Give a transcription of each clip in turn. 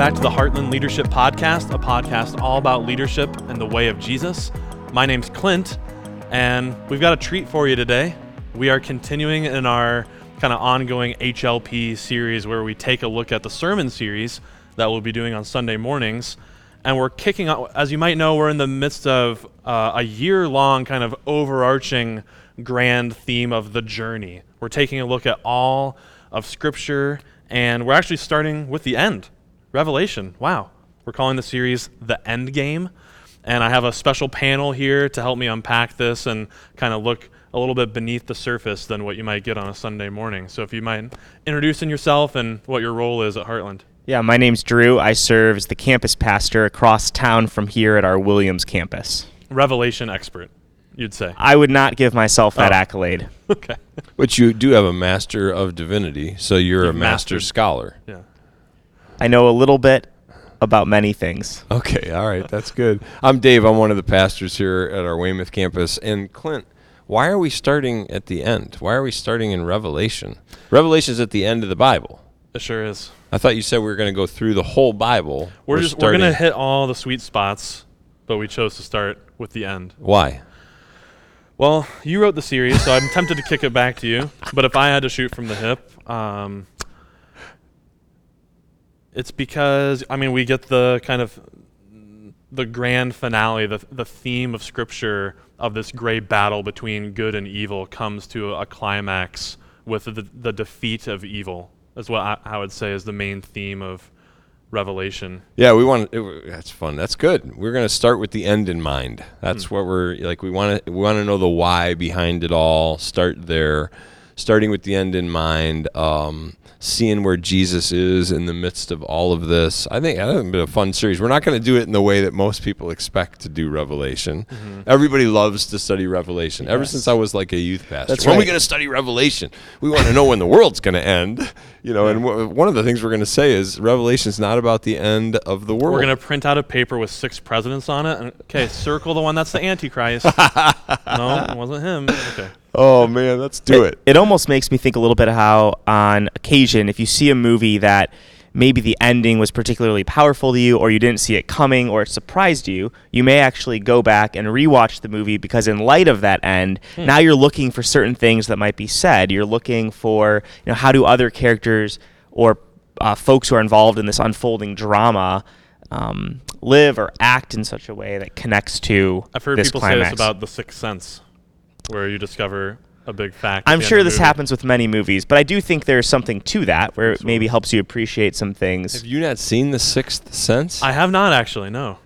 back to the Heartland Leadership Podcast, a podcast all about leadership and the way of Jesus. My name's Clint, and we've got a treat for you today. We are continuing in our kind of ongoing HLP series where we take a look at the sermon series that we'll be doing on Sunday mornings. And we're kicking off, as you might know, we're in the midst of uh, a year long kind of overarching grand theme of the journey. We're taking a look at all of Scripture, and we're actually starting with the end Revelation. Wow. We're calling the series The End Game. And I have a special panel here to help me unpack this and kind of look a little bit beneath the surface than what you might get on a Sunday morning. So if you mind introducing yourself and what your role is at Heartland. Yeah, my name's Drew. I serve as the campus pastor across town from here at our Williams campus. Revelation expert, you'd say. I would not give myself that Oh. accolade. Okay. But you do have a master of divinity, so you're You've a master mastered- scholar. Yeah. I know a little bit about many things. Okay, all right, that's good. I'm Dave. I'm one of the pastors here at our Weymouth campus. And Clint, why are we starting at the end? Why are we starting in Revelation? Revelation's at the end of the Bible. It sure is. I thought you said we were going to go through the whole Bible. We're, just we're gonna hit all the sweet spots, but we chose to start with the end. Why? Well, you wrote the series, so I'm tempted to kick it back to you. But if I had to shoot from the hip, um, it's because I mean we get the kind of the grand finale, the the theme of Scripture of this great battle between good and evil comes to a climax with the the defeat of evil. Is what I, I would say is the main theme of Revelation. Yeah, we want. It, that's fun. That's good. We're going to start with the end in mind. That's hmm. what we're like. We want to. We want to know the why behind it all. Start there, starting with the end in mind. Um, seeing where Jesus is in the midst of all of this. I think that's been a fun series. We're not going to do it in the way that most people expect to do Revelation. Everybody loves to study Revelation. Ever since I was like a youth pastor, That's when are we going to study Revelation? We want to know when the world's going to end. You know, and w- one of the things we're going to say is Revelation's not about the end of the world. We're gonna print out a paper with six presidents on it, and okay, circle the one that's the Antichrist. no, it wasn't him. Okay. Oh man, let's do it. It almost makes me think a little bit of how, on occasion, if you see a movie that maybe the ending was particularly powerful to you, or you didn't see it coming, or it surprised you, you may actually go back and rewatch the movie because, in light of that end, now you're looking for certain things that might be said. You're looking for, you know, how do other characters or uh, folks who are involved in this unfolding drama um, live or act in such a way that connects to I've heard this people climax. say this about the Sixth Sense, where you discover a big fact. I'm sure this movie. happens with many movies, but I do think there's something to that where it maybe helps you appreciate some things. Have you not seen The Sixth Sense? I have not actually. No.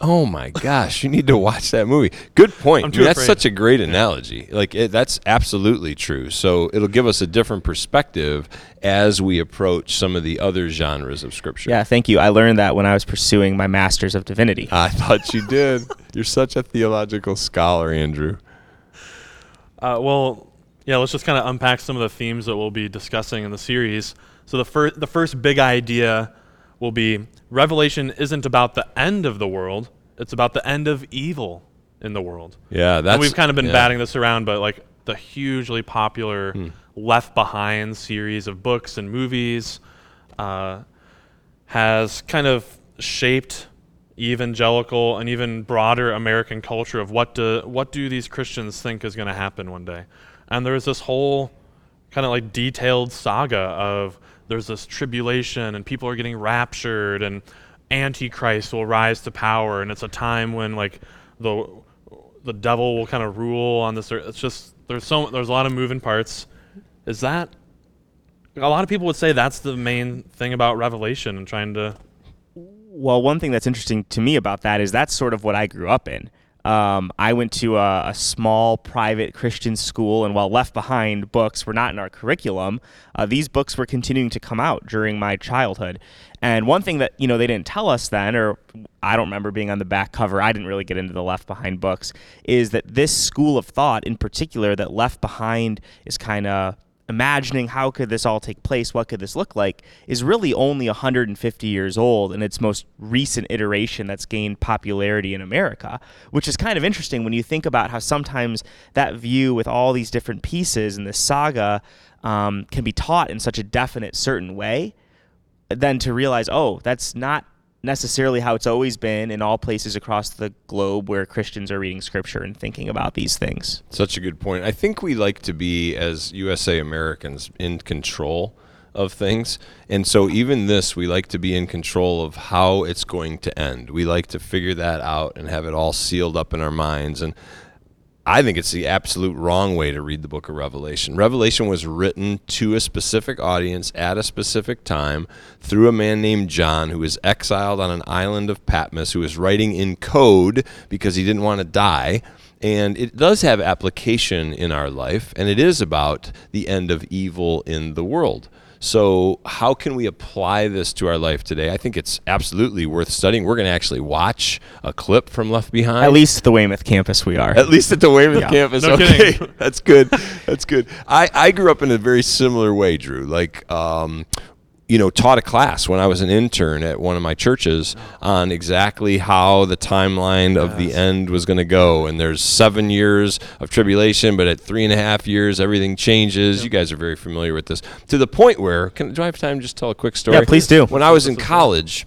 oh my gosh, you need to watch that movie. Good point. I'm mean, too that's afraid. such a great analogy. Like it, that's absolutely true. So it'll give us a different perspective as we approach some of the other genres of scripture. Yeah, thank you. I learned that when I was pursuing my Master's of Divinity. I thought you did. You're such a theological scholar, Andrew. Uh, well, yeah. Let's just kind of unpack some of the themes that we'll be discussing in the series. So the first, the first big idea will be Revelation isn't about the end of the world; it's about the end of evil in the world. Yeah, that's and we've kind of been yeah. batting this around, but like the hugely popular Left Behind series of books and movies uh, has kind of shaped evangelical and even broader American culture of what do what do these Christians think is going to happen one day. And there's this whole kind of like detailed saga of there's this tribulation and people are getting raptured and antichrist will rise to power and it's a time when like the the devil will kind of rule on this earth. It's just there's so there's a lot of moving parts. Is that a lot of people would say that's the main thing about Revelation and trying to Well, one thing that's interesting to me about that is that's sort of what I grew up in. Um, I went to a, a small private Christian school, and while Left Behind books were not in our curriculum, uh, these books were continuing to come out during my childhood. And one thing that you know they didn't tell us then, or I don't remember being on the back cover. I didn't really get into the Left Behind books. Is that this school of thought in particular that Left Behind is kind of imagining how could this all take place, what could this look like, is really only 150 years old in its most recent iteration that's gained popularity in America, which is kind of interesting when you think about how sometimes that view with all these different pieces and this saga um, can be taught in such a definite, certain way. then to realize, oh, that's not necessarily how it's always been in all places across the globe where Christians are reading scripture and thinking about these things. Such a good point. I think we like to be, as USA Americans, in control of things. And so, even this, we like to be in control of how it's going to end. We like to figure that out and have it all sealed up in our minds. And I think it's the absolute wrong way to read the book of Revelation. Revelation was written to a specific audience at a specific time through a man named John who was exiled on an island of Patmos, who was writing in code because he didn't want to die. And it does have application in our life, and it is about the end of evil in the world. So, how can we apply this to our life today? I think it's absolutely worth studying. We're going to actually watch a clip from Left Behind. At least the Weymouth campus, we are. At least at the Weymouth Yeah. campus. No okay, kidding. that's good. That's good. I, I grew up in a very similar way, Drew. Like, um, you know, taught a class when I was an intern at one of my churches on exactly how the timeline of the end was going to go. And there's seven years of tribulation, but at three and a half years, everything changes. You guys are very familiar with this to the point where, can, do I have time to just tell a quick story? Yeah, please do. When I was in college,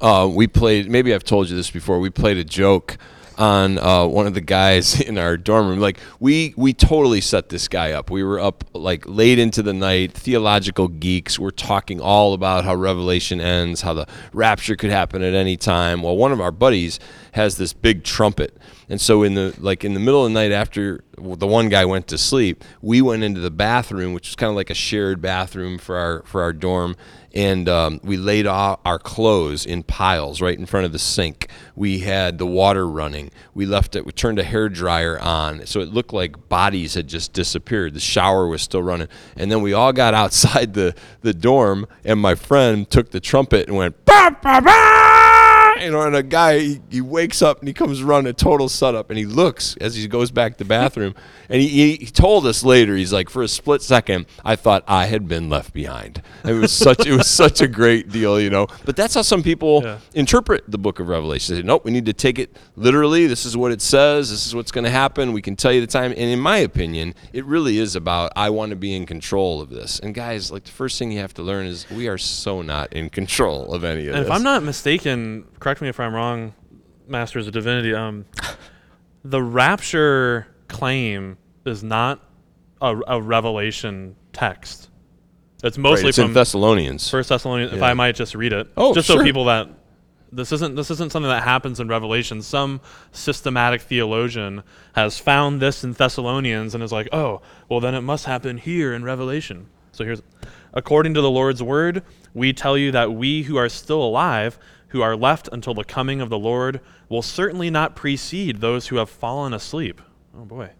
uh, we played. Maybe I've told you this before. We played a joke on uh, one of the guys in our dorm room. Like we we totally set this guy up. We were up like late into the night, theological geeks. We're talking all about how Revelation ends, how the rapture could happen at any time. Well, one of our buddies has this big trumpet. And so in the like in the middle of the night after the one guy went to sleep, we went into the bathroom, which was kind of like a shared bathroom for our for our dorm, and um, we laid our, clothes in piles right in front of the sink. We had the water running. We left it. We turned a hair dryer on, so it looked like bodies had just disappeared. The shower was still running, and then we all got outside the the dorm, and my friend took the trumpet and went. Bah, bah, bah! You know, and a guy he, he wakes up and he comes running a total setup and he looks as he goes back to the bathroom and he, he, told us later he's like for a split second I thought I had been left behind. It was such it was such a great deal, you know. But that's how some people Yeah. interpret the book of Revelation. They say, nope, we need to take it literally. This is what it says. This is what's going to happen. We can tell you the time. And in my opinion, it really is about I want to be in control of this. And guys, like the first thing you have to learn is we are so not in control of any of And this. if I'm not mistaken, correct me if I'm wrong, Masters of Divinity. Um, the rapture claim is not a, a revelation text. It's Right, mostly it's in from Thessalonians. First Thessalonians. If I might just read it, Oh, just sure. so people that this isn't this isn't something that happens in Revelation. Some systematic theologian has found this in Thessalonians and is like, oh, well then it must happen here in Revelation. So here's, according to the Lord's word, we tell you that we who are still alive, who are left until the coming of the Lord, will certainly not precede those who have fallen asleep. Oh boy.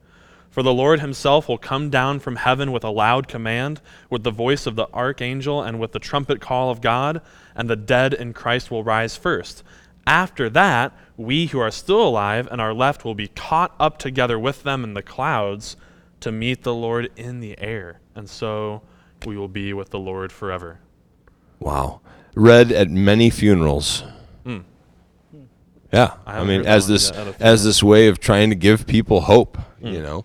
For the Lord himself will come down from heaven with a loud command, with the voice of the archangel, and with the trumpet call of God, and the dead in Christ will rise first. After that, we who are still alive and are left will be caught up together with them in the clouds to meet the Lord in the air. And so we will be with the Lord forever. Wow. Read at many funerals. Yeah, I I, mean, as this yet at a as this way of trying to give people hope, Hmm. you know,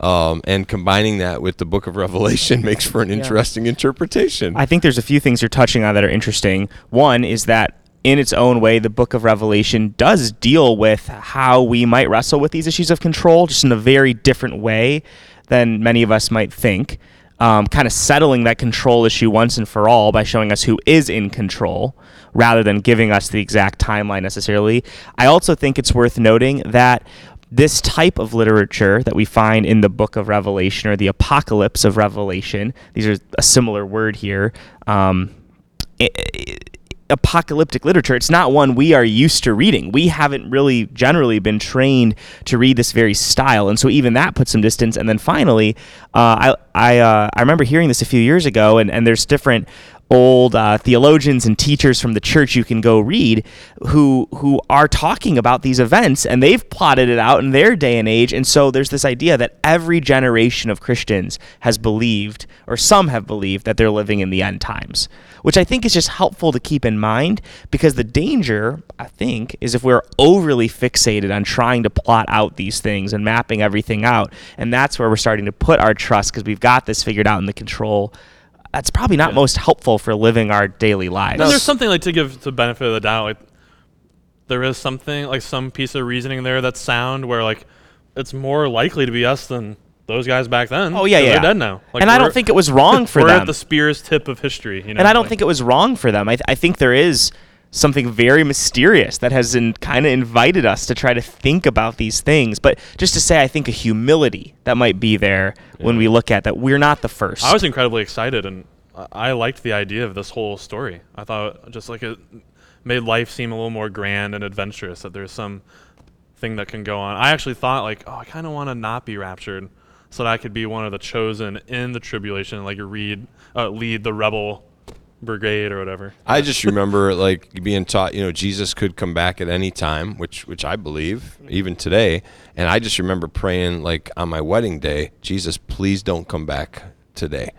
um, and combining that with the Book of Revelation makes for an interesting interpretation. I think there's a few things you're touching on that are interesting. One is that in its own way, the book of Revelation does deal with how we might wrestle with these issues of control, just in a very different way than many of us might think. Um, kind of settling that control issue once and for all by showing us who is in control rather than giving us the exact timeline necessarily. I also think it's worth noting that this type of literature that we find in the book of Revelation or the apocalypse of Revelation, these are a similar word here. Um, i- i- apocalyptic literature. It's not one we are used to reading. We haven't really generally been trained to read this very style. And so even that puts some distance. And then finally uh, i I, uh, I remember hearing this a few years ago and, and there's different old uh, theologians and teachers from the church you can go read who who are talking about these events and they've plotted it out in their day and age. And so there's this idea that every generation of Christians has believed or some have believed that they're living in the end times which I think is just helpful to keep in mind because the danger I think is if we're overly fixated on trying to plot out these things and mapping everything out. And that's where we're starting to put our trust because we've got this figured out in the control that's probably not Yeah. most helpful for living our daily lives. And there's something like to give the benefit of the doubt. Like there is something like some piece of reasoning there that's sound where like it's more likely to be us than those guys back then. Oh yeah, yeah. They're dead now. Like, and I don't think it was wrong for them. we're at the spear's tip of history. You know, and I don't like- think it was wrong for them. I, th- I think there is something very mysterious that has in, kind of invited us to try to think about these things. But just to say, I think a humility that might be there when we look at that we're not the first. I was incredibly excited, and I- I liked the idea of this whole story. I thought just like it made life seem a little more grand and adventurous. That there's some thing that can go on. I actually thought like, oh, I kind of want to not be raptured, so that I could be one of the chosen in the tribulation, like read, uh, lead the rebel brigade or whatever. I just remember like being taught, you know, Jesus could come back at any time, which which I believe even today. And I just remember praying like on my wedding day, Jesus, please don't come back today.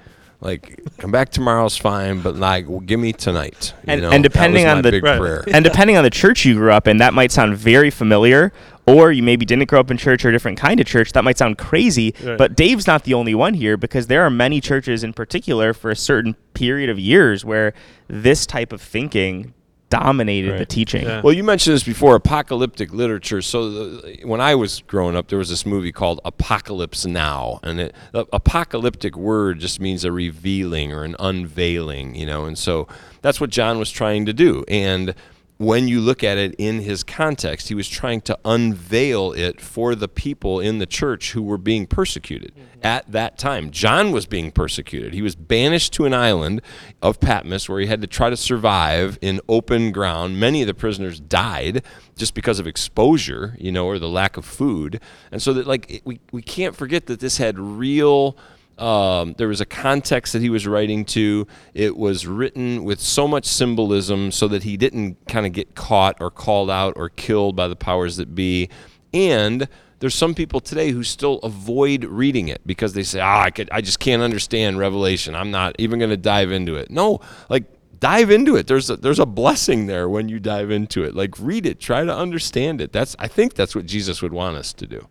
Like come back tomorrow's fine, but like well, give me tonight. You And- know? and depending on the- big Right. prayer. and depending on the church you grew up in, that might sound very familiar, or you maybe didn't grow up in church or a different kind of church. That might sound crazy, Right. but Dave's not the only one here because there are many churches in particular for a certain period of years where this type of thinking dominated the teaching. Yeah. Well, you mentioned this before, apocalyptic literature. So the, when I was growing up, there was this movie called Apocalypse Now, and it, the apocalyptic word just means a revealing or an unveiling, you know. And so that's what John was trying to do. And when you look at it in his context, he was trying to unveil it for the people in the church who were being persecuted mm-hmm. at that time. John was being persecuted. He was banished to an island of Patmos where he had to try to survive in open ground. Many of the prisoners died just because of exposure, you know, or the lack of food. And so that like we we can't forget that this had real um, there was a context that he was writing to. It was written with so much symbolism so that he didn't kind of get caught or called out or killed by the powers that be. And there's some people today who still avoid reading it because they say, "Ah, I could, I just can't understand Revelation. I'm not even going to dive into it." No, like dive into it. There's a, there's a blessing there when you dive into it. Like read it, try to understand it. That's I think that's what Jesus would want us to do.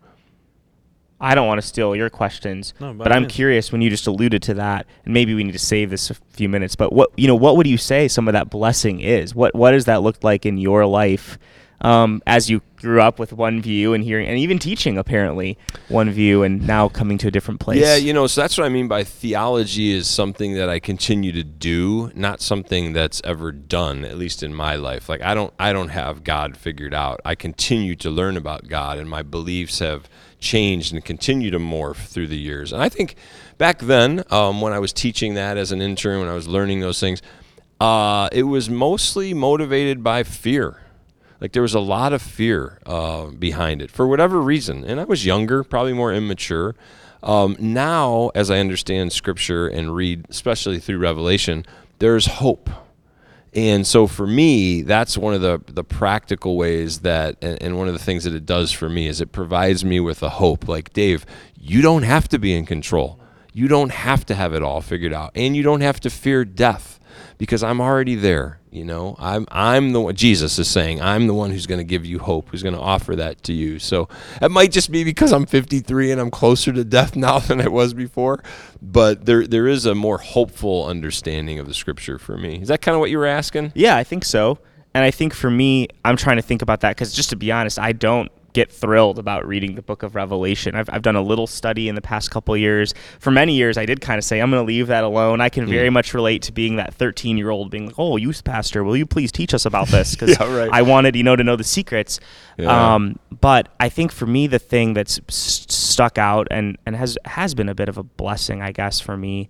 I don't want to steal your questions, No, but I'm means. curious when you just alluded to that, and maybe we need to save this a few minutes. But what you know, what would you say some of that blessing is? What what does that look like in your life um, as you grew up with one view and hearing, and even teaching apparently one view, and now coming to a different place? Yeah, you know, so that's what I mean by theology is something that I continue to do, not something that's ever done, at least in my life. Like I don't I don't have God figured out. I continue to learn about God and my beliefs have changed and continue to morph through the years. And I think back then, um, when I was teaching that as an intern, when I was learning those things, uh, it was mostly motivated by fear. Like there was a lot of fear uh, behind it for whatever reason. And I was younger, probably more immature. Um, now, as I understand Scripture and read, especially through Revelation, there's hope. And so for me, that's one of the, the practical ways that, and, and one of the things that it does for me is it provides me with a hope. Like, Dave, you don't have to be in control. You don't have to have it all figured out. And you don't have to fear death because I'm already there. You know, I'm I'm the one. Jesus is saying I'm the one who's going to give you hope, who's going to offer that to you. So it might just be because I'm 53 and I'm closer to death now than I was before, but there there is a more hopeful understanding of the Scripture for me. Is that kind of what you were asking? Yeah, I think so. And I think for me, I'm trying to think about that because just to be honest, I don't get thrilled about reading the book of Revelation. I've, I've done a little study in the past couple years. For many years, I did kind of say, I'm going to leave that alone. I can very much relate to being that 13 year old being like, oh, youth pastor, will you please teach us about this? Because Yeah, right. I wanted, you know, to know the secrets. Yeah. Um, but I think for me, the thing that's s- stuck out and, and has, has been a bit of a blessing, I guess, for me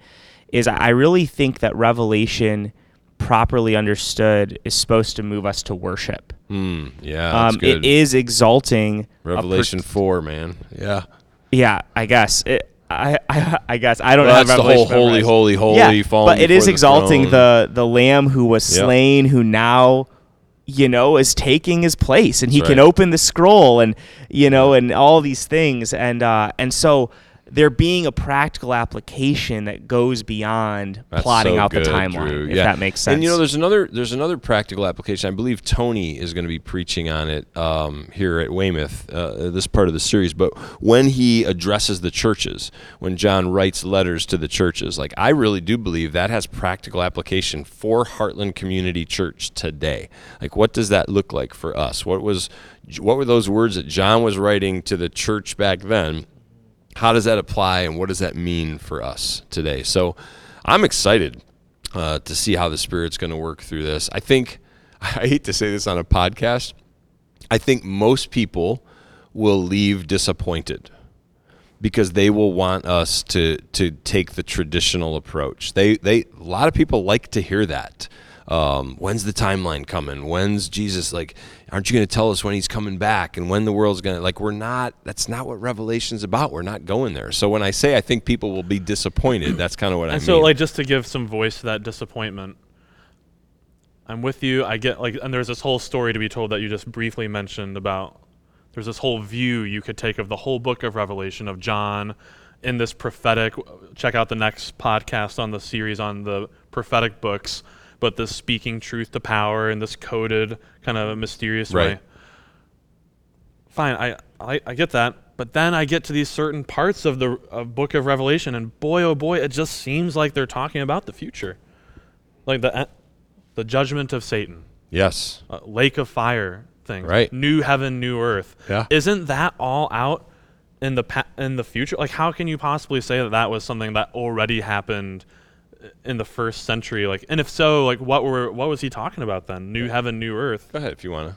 is I really think that Revelation properly understood is supposed to move us to worship. Hmm. Yeah, Um, it is exalting. a per- Revelation four, man. Yeah. yeah, I guess. It, I, I I guess I don't Well, know. that's the whole holy, holy, holy, Yeah, but it is the exalting throne. the the Lamb who was Yep. slain, who now you know is taking his place, and he That's can open the scroll, and you know, and all these things, and uh, and so there being a practical application that goes beyond That's plotting so out good, the timeline, Drew. if Yeah. that makes sense. And you know, there's another there's another practical application. I believe Tony is going to be preaching on it um, here at Weymouth, uh, this part of the series. But when he addresses the churches, when John writes letters to the churches, like I really do believe that has practical application for Heartland Community Church today. Like, what does that look like for us? What was what were those words that John was writing to the church back then? How does that apply and what does that mean for us today? So I'm excited uh, to see how the Spirit's going to work through this. I think, I hate to say this on a podcast, I think most people will leave disappointed because they will want us to to take the traditional approach. They they a lot of people like to hear that. Um, when's the timeline coming? When's Jesus like? Aren't you going to tell us when he's coming back and when the world's going to like? We're not. That's not what Revelation's about. We're not going there. So when I say I think people will be disappointed, that's kind of what I And mean. so, like, just to give some voice to that disappointment, I'm with you. I get like, and there's this whole story to be told that you just briefly mentioned about. There's this whole view you could take of the whole book of Revelation of John in this prophetic. Check out the next podcast on the series on the prophetic books, but this speaking truth to power in this coded kind of mysterious Right. way. Fine, I, I I get that, but then I get to these certain parts of the of book of Revelation, and boy oh boy, it just seems like they're talking about the future, like the e- the judgment of Satan, yes, uh, lake of fire thing, Right. New heaven, new earth. Yeah. Isn't that all out in the pa- in the future? Like, how can you possibly say that that was something that already happened in the first century? Like, and if so, like, what were what was he talking about then? New heaven, new earth. go ahead if you want to.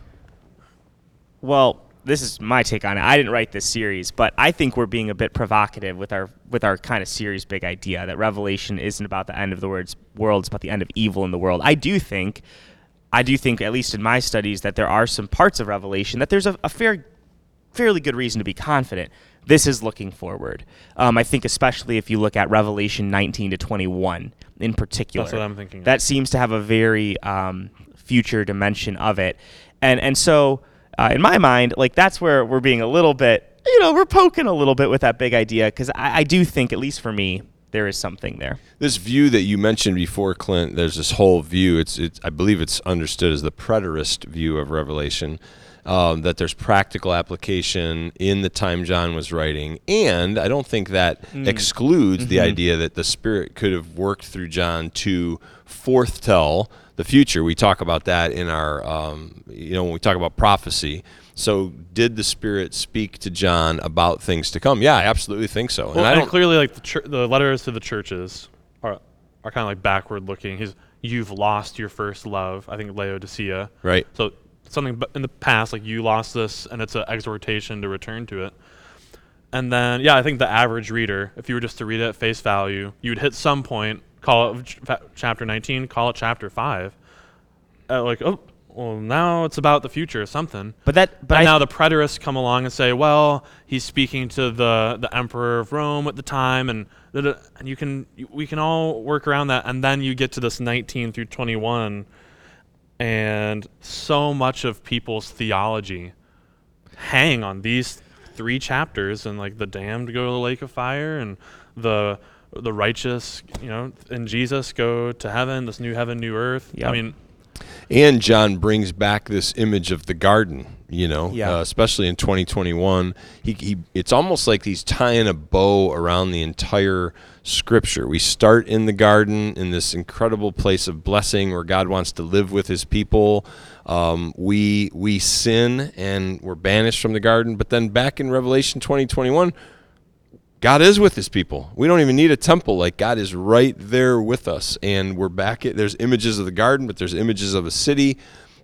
Well, this is my take on it. I didn't write this series, but I think we're being a bit provocative with our with our kind of series big idea that Revelation isn't about the end of the words world, it's about the end of evil in the world. I do think I do think, at least in my studies, that there are some parts of Revelation that there's a, a fair fairly good reason to be confident. This is looking forward. Um, I think, especially if you look at Revelation 19 to 21 in particular. That's what I'm thinking of. That seems to have a very um, future dimension of it, and and so uh, in my mind, like that's where we're being a little bit, you know, we're poking a little bit with that big idea because I, I do think, at least for me, there is something there. This view that you mentioned before, Clint, there's this whole view. It's, it's I believe it's understood as the preterist view of Revelation. Um, that there's practical application in the time John was writing, and I don't think that excludes the idea that the Spirit could have worked through John to foretell the future. We talk about that in our, um, you know, when we talk about prophecy. So, did the Spirit speak to John about things to come? Yeah, I absolutely think so. Well, and I and don't clearly, like the chur- the letters to the churches are are kind of like backward looking. He's you've lost your first love. I think Laodicea. right. So something in the past, like you lost this, and it's an exhortation to return to it. And then, yeah, I think the average reader, if you were just to read it at face value, you would hit some point, call it ch- chapter 19, call it chapter 5. Uh, like, oh, well, now it's about the future or something. But that, but and now the preterists come along and say, well, he's speaking to the, the emperor of Rome at the time, and and you can we can all work around that. And then you get to this 19 through 21, and so much of people's theology hang on these three chapters, and like the damned go to the lake of fire, and the the righteous, you know, in Jesus go to heaven, this new heaven, new earth. Yep. I mean, And John brings back this image of the garden, you know, Yeah. uh, especially in 2021. He, he, it's almost like he's tying a bow around the entire scripture. We start in the garden in this incredible place of blessing where God wants to live with his people. Um, we, we sin and we're banished from the garden. But then back in Revelation 2021, God is with his people. We don't even need a temple. Like God is right there with us. And we're back at there's images of the garden, but there's images of a city.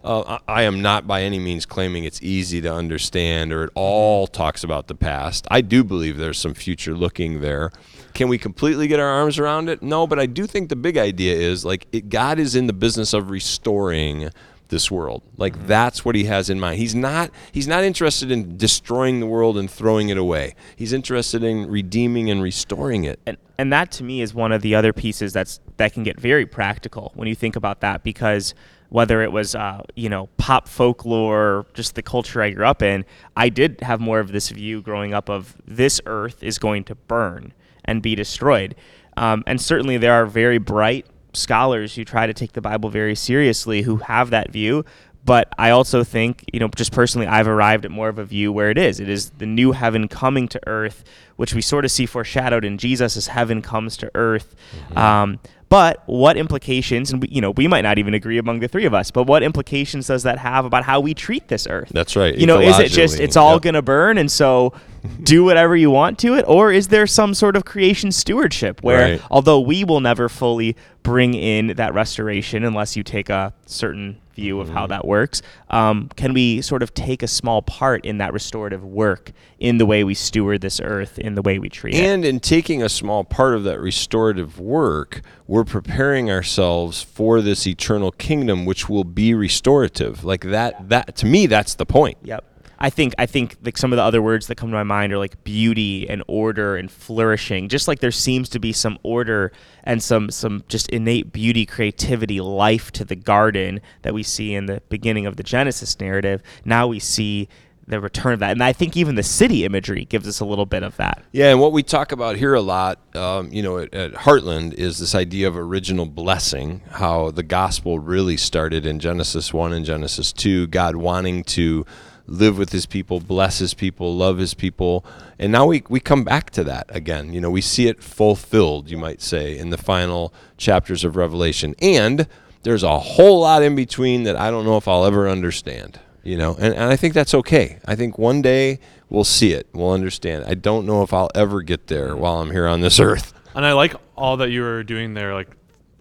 Uh, I I am not by any means claiming it's easy to understand or it all talks about the past. I do believe there's some future looking there. Can we completely get our arms around it? No, but I do think the big idea is like it, God is in the business of restoring this world. Like that's what he has in mind. He's not he's not interested in destroying the world and throwing it away. He's interested in redeeming and restoring it. and and that to me is one of the other pieces that's that can get very practical when you think about that because whether it was uh, you know pop folklore, just the culture I grew up in, I did have more of this view growing up of this earth is going to burn and be destroyed. Um, and certainly there are very bright scholars who try to take the Bible very seriously who have that view. But I also think, you know, just personally, I've arrived at more of a view where it is. It is the new heaven coming to earth, which we sort of see foreshadowed in Jesus as heaven comes to earth. Mm-hmm. Um, but what implications, and we, you know, we might not even agree among the three of us, but what implications does that have about how we treat this earth? That's right. You know, is it just it's all yep. going to burn, and so do whatever you want to it, or is there some sort of creation stewardship where, right. although we will never fully bring in that restoration unless you take a certain view of how mm-hmm. that works. Um, can we sort of take a small part in that restorative work in the way we steward this earth, in the way we treat and it? And in taking a small part of that restorative work, we're preparing ourselves for this eternal kingdom, which will be restorative. Like that, that to me, that's the point. Yep. I think I think like some of the other words that come to my mind are like beauty and order and flourishing. Just like there seems to be some order and some some just innate beauty, creativity, life to the garden that we see in the beginning of the Genesis narrative. Now we see the return of that. And I think even the city imagery gives us a little bit of that. Yeah, and what we talk about here a lot, um, you know, at, at, Heartland is this idea of original blessing, how the gospel really started in Genesis 1 and Genesis 2, God wanting to live with his people, bless his people, love his people. And now we, we come back to that again. You know, we see it fulfilled, you might say, in the final chapters of Revelation. And there's a whole lot in between that I don't know if I'll ever understand. You know, and, and I think that's okay. I think one day we'll see it, we'll understand. I don't know if I'll ever get there while I'm here on this earth. And I like all that you were doing there, like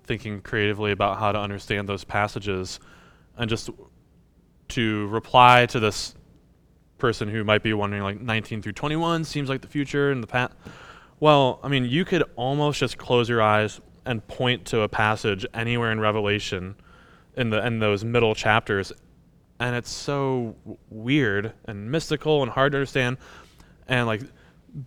thinking creatively about how to understand those passages and just to reply to this person who might be wondering like 19 through 21 seems like the future and the past. Well, I mean, you could almost just close your eyes and point to a passage anywhere in Revelation in the in those middle chapters and it's so weird and mystical and hard to understand and like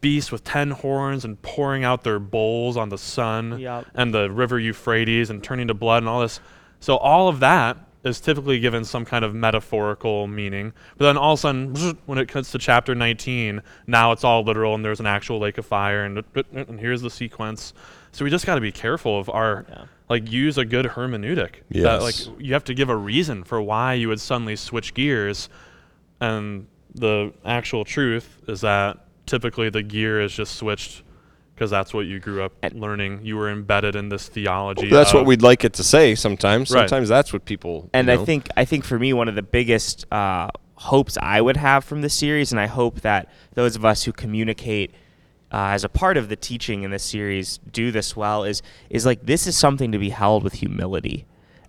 beasts with 10 horns and pouring out their bowls on the sun yep. and the river Euphrates and turning to blood and all this. So all of that is typically given some kind of metaphorical meaning. But then all of a sudden, when it comes to chapter 19, now it's all literal and there's an actual lake of fire and, and here's the sequence. So we just got to be careful of our, yeah. like, use a good hermeneutic. Yes. That, like, you have to give a reason for why you would suddenly switch gears. And the actual truth is that typically the gear is just switched because that's what you grew up learning. You were embedded in this theology. Well, that's what we'd like it to say sometimes. Right. Sometimes that's what people. And know. I think I think for me one of the biggest uh, hopes I would have from this series, and I hope that those of us who communicate uh, as a part of the teaching in this series do this well, is is like this is something to be held with humility.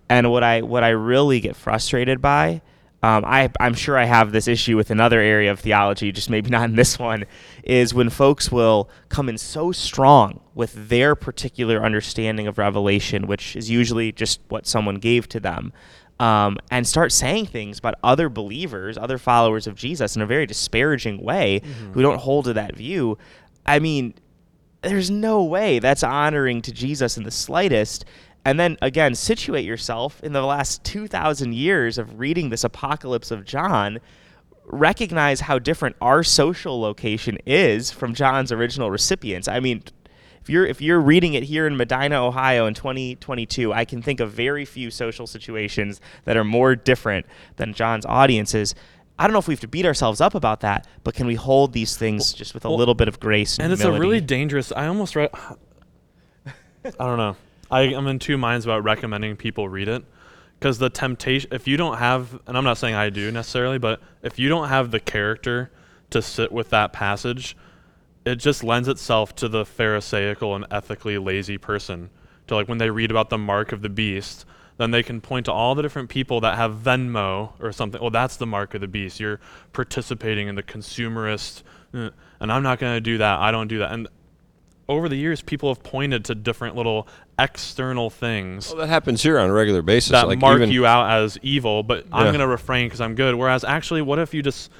And what I what I really get frustrated by um, I, I'm sure I have this issue with another area of theology, just maybe not in this one, is when folks will come in so strong with their particular understanding of Revelation, which is usually just what someone gave to them, um, and start saying things about other believers, other followers of Jesus in a very disparaging way mm-hmm. who don't hold to that view. I mean, there's no way that's honoring to Jesus in the slightest. And then again, situate yourself in the last 2,000 years of reading this apocalypse of John. Recognize how different our social location is from John's original recipients. I mean, if you're if you're reading it here in Medina, Ohio in 2022, I can think of very few social situations that are more different than John's audiences. I don't know if we have to beat ourselves up about that, but can we hold these things just with a well, little bit of grace and, and it's a really dangerous. I almost read. I don't know. I, am in two minds about recommending people read it. Because the temptation if you don't have and i'm not saying i do necessarily but if you don't have the character to sit with that passage it just lends itself to the pharisaical and ethically lazy person. To like when they read about the mark of the beast then they can point to all the different people that have venmo or something. Well that's the mark of the beast. You're participating in the consumerist uh, and i'm not going to do that. I don't do that. And over the years, people have pointed to different little external things. Well, that happens here on a regular basis. That like mark you out as evil, but yeah. I'm going to refrain because I'm good. Whereas, actually, what if you just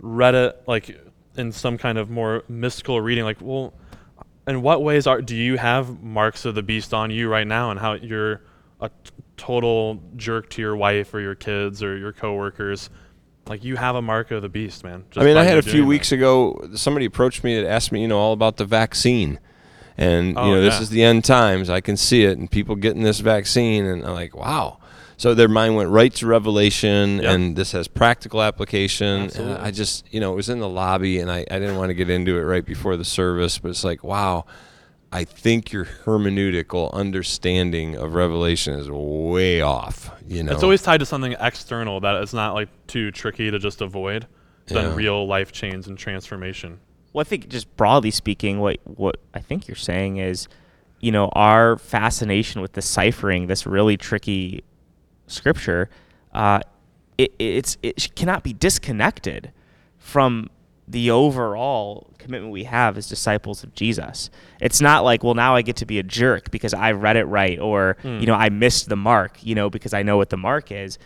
read it like in some kind of more mystical reading? Like, well, in what ways are do you have marks of the beast on you right now, and how you're a total jerk to your wife or your kids or your coworkers, like you have a mark of the beast, man. I mean, I had a few that. weeks ago. Somebody approached me that asked me, you know, all about the vaccine, and Oh, you know, this is the end times. I can see it, and people getting this vaccine, and I'm like, wow. So their mind went right to Revelation, Yep. and this has practical application. And I just, you know, it was in the lobby, and I, I didn't want to get into it right before the service, but it's like, wow. I think your hermeneutical understanding of Revelation is way off. You know, It's always tied to something external that is not like too tricky to just avoid than Yeah. real life change and transformation. Well, I think just broadly speaking, what what I think you're saying is, you know, our fascination with deciphering this really tricky scripture, uh, it, it's it cannot be disconnected from the overall commitment we have as disciples of Jesus. It's not like, well, now I get to be a jerk because I read it right, or you hmm. know, I missed the mark, you know, because I know what the mark is.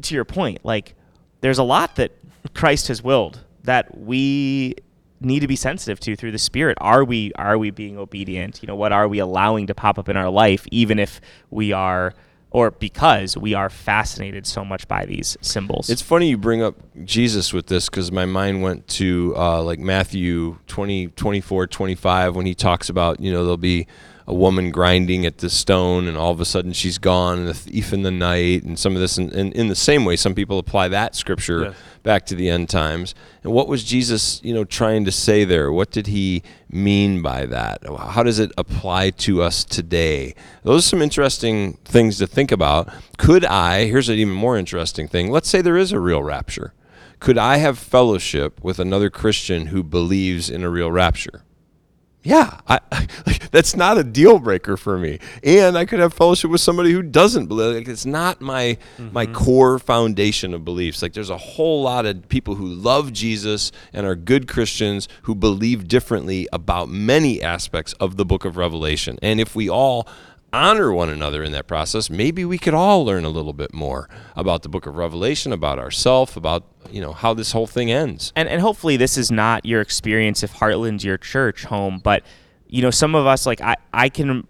To your point, like there's a lot that Christ has willed that we need to be sensitive to through the spirit are we are we being obedient you know what are we allowing to pop up in our life even if we are or because we are fascinated so much by these symbols. It's funny you bring up Jesus with this because my mind went to uh, like Matthew 20, 24, 25 when he talks about, you know, there'll be a woman grinding at the stone and all of a sudden she's gone and the thief in the night and some of this. And, and in the same way, some people apply that scripture Yes. back to the end times. And what was Jesus, you know, trying to say there? What did he mean by that? How does it apply to us today? Those are some interesting things to think about. Could I, here's an even more interesting thing. Let's say there is a real rapture. Could I have fellowship with another Christian who believes in a real rapture? Yeah, I, like, that's not a deal breaker for me. And I could have fellowship with somebody who doesn't believe. Like, it's not my my mm-hmm. core foundation of beliefs. Like there's a whole lot of people who love Jesus and are good Christians who believe differently about many aspects of the book of Revelation. And if we all honor one another in that process, maybe we could all learn a little bit more about the book of Revelation, about ourselves, about you know how this whole thing ends. and and hopefully this is not your experience if Heartland's your church home, but you know some of us like I I can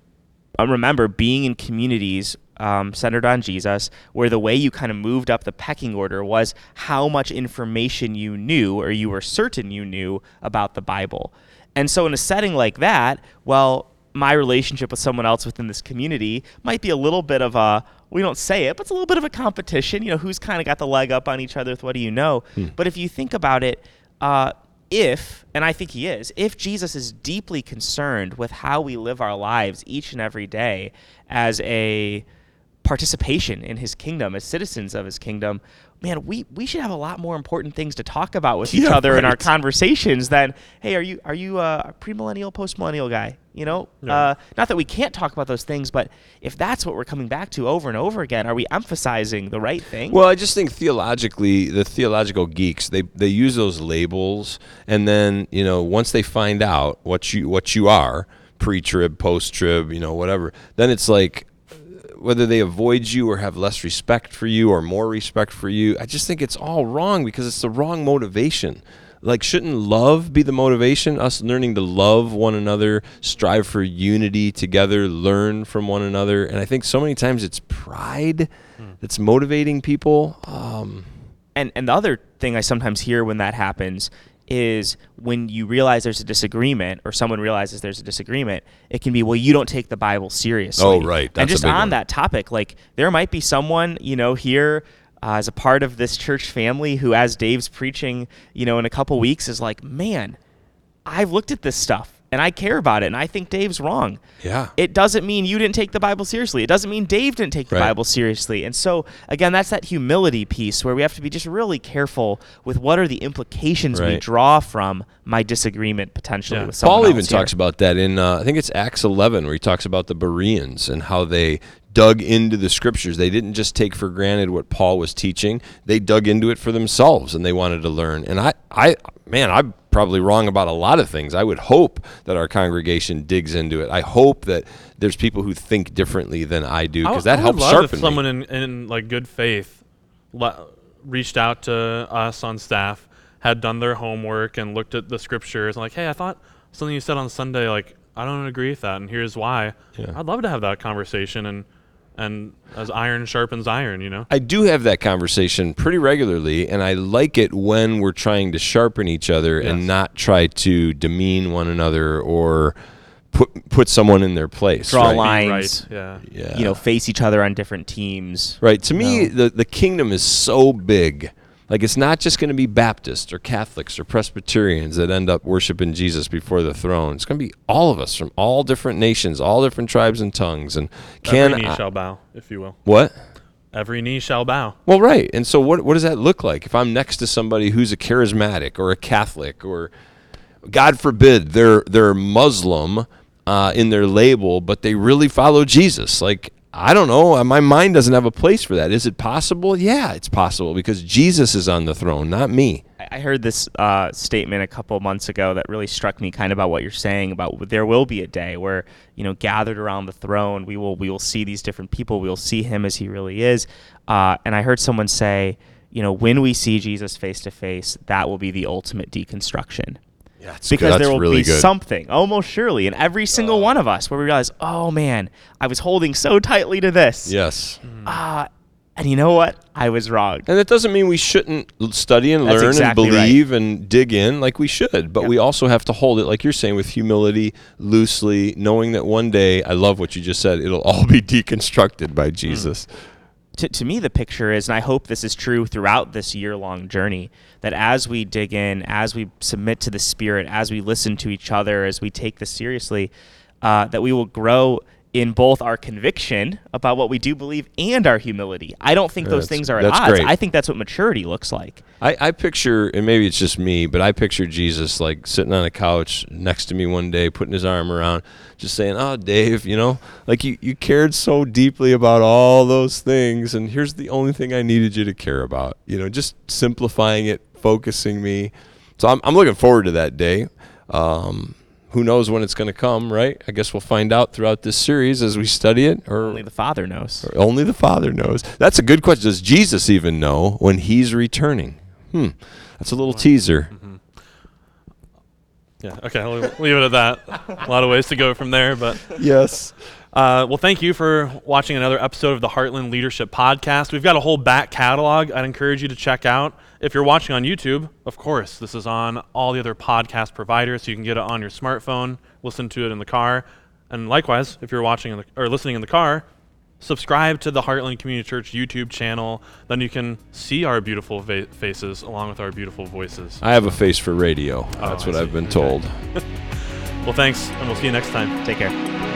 remember being in communities um, centered on Jesus where the way you kind of moved up the pecking order was how much information you knew or you were certain you knew about the Bible, and so in a setting like that, well. My relationship with someone else within this community might be a little bit of a, we don't say it, but it's a little bit of a competition. You know, who's kind of got the leg up on each other with what do you know? But if you think about it, uh, if, and I think he is, if Jesus is deeply concerned with how we live our lives each and every day as a participation in his kingdom, as citizens of his kingdom, man, we, we should have a lot more important things to talk about with each Yeah, other in our conversations than, hey, are you are you a premillennial, postmillennial guy? You know, uh, not that we can't talk about those things, but if that's what we're coming back to over and over again, are we emphasizing the right thing? Well, I just think theologically, the theological geeks they they use those labels, and then you know once they find out what you what you are, pre-trib, post-trib, you know whatever, then it's like whether they avoid you or have less respect for you or more respect for you. I just think it's all wrong because it's the wrong motivation. Like, shouldn't love be the motivation? Us learning to love one another, strive for unity together, learn from one another. And I think so many times it's pride that's motivating people. Um, and and the other thing I sometimes hear when that happens is when you realize there's a disagreement or someone realizes there's a disagreement, it can be well you don't take the Bible seriously. Oh, right. and That's a just on one. that topic, like there might be someone you know here. Uh, as a part of this church family, who, as Dave's preaching, you know, in a couple weeks, is like, man, I've looked at this stuff and I care about it, and I think Dave's wrong. Yeah. It doesn't mean you didn't take the Bible seriously. It doesn't mean Dave didn't take the Right. Bible seriously. And so, again, that's that humility piece where we have to be just really careful with what are the implications we draw from my disagreement potentially Yeah. with someone Paul even here. talks about that in uh, I think it's Acts 11 where he talks about the Bereans and how they dug into the scriptures. They didn't just take for granted what Paul was teaching. They dug into it for themselves and they wanted to learn. And I I man, I'm probably wrong about a lot of things. I would hope that our congregation digs into it. I hope that there's people who think differently than I do because that I helps love sharpen if someone me. in, in like good faith le- reached out to us on staff, had done their homework and looked at the scriptures and like, hey, I thought something you said on Sunday, like I don't agree with that, and here's why. Yeah. I'd love to have that conversation and and as iron sharpens iron, you know. I do have that conversation pretty regularly, and I like it when we're trying to sharpen each other Yes. and not try to demean one another or put put someone in their place. Draw right? lines. Right. Yeah. Yeah. You know, face each other on different teams. Right. To me, No. the, the kingdom is so big. Like, it's not just going to be Baptists or Catholics or Presbyterians that end up worshiping Jesus before the throne. It's going to be all of us from all different nations, all different tribes and tongues. And can Every knee I- shall bow, if you will. what? Every knee shall bow. Well, right. And so, what what does that look like? If I'm next to somebody who's a charismatic or a Catholic or, God forbid, they're they're Muslim uh, in their label, but they really follow Jesus. Like I don't know, uh, my mind doesn't have a place for that. Is it possible? Yeah, it's possible because Jesus is on the throne, not me. I heard this uh, statement a couple months ago that really struck me, kind of about what you're saying about there will be a day where you know gathered around the throne, we will we will see these different people, we will see him as he really is. Uh, and I heard someone say, you know, when we see Jesus face to face, that will be the ultimate deconstruction. Yeah, it's because That's there will really be good. something, almost surely, in every single uh, one of us, where we realize, oh man, I was holding so tightly to this. Yes. Ah, and you know what? I was wrong. And that doesn't mean we shouldn't study and That's learn exactly and right. believe and dig in like we should. But Yep. we also have to hold it, like you're saying, with humility, loosely, knowing that one day, I love what you just said, it'll all be deconstructed by hmm. Jesus. To, to me the picture is and i hope this is true throughout this year long journey that as we dig in as we submit to the spirit as we listen to each other as we take this seriously uh, that we will grow in both our conviction about what we do believe and our humility i don't think those That's- things are at odds great. i think that's what maturity looks like I, I picture, and maybe it's just me, but I picture Jesus like sitting on a couch next to me one day, putting his arm around, just saying, "Oh, Dave, you know, like you, you cared so deeply about all those things, and here's the only thing I needed you to care about. You know, just simplifying it, focusing me. So I'm, I'm looking forward to that day. Um, who knows when it's going to come, right? I guess we'll find out throughout this series as we study it, or only the father knows or only the Father knows. That's a good question. Does Jesus even know when he's returning? Hmm. That's a little teaser. Yeah. Okay. I'll leave it at that. a lot of ways to go from there, but Yes. Uh, well, thank you for watching another episode of the Heartland Leadership Podcast. We've got a whole back catalog I'd encourage you to check out. If you're watching on YouTube, of course, this is on all the other podcast providers, so you can get it on your smartphone, listen to it in the car. And likewise, if you're watching in the, or listening in the car, subscribe to the Heartland Community Church YouTube channel. Then you can see our beautiful va- faces along with our beautiful voices. I have a face for radio. Oh, That's I what see. I've been Okay. told. Well, thanks, and we'll see you next time. take care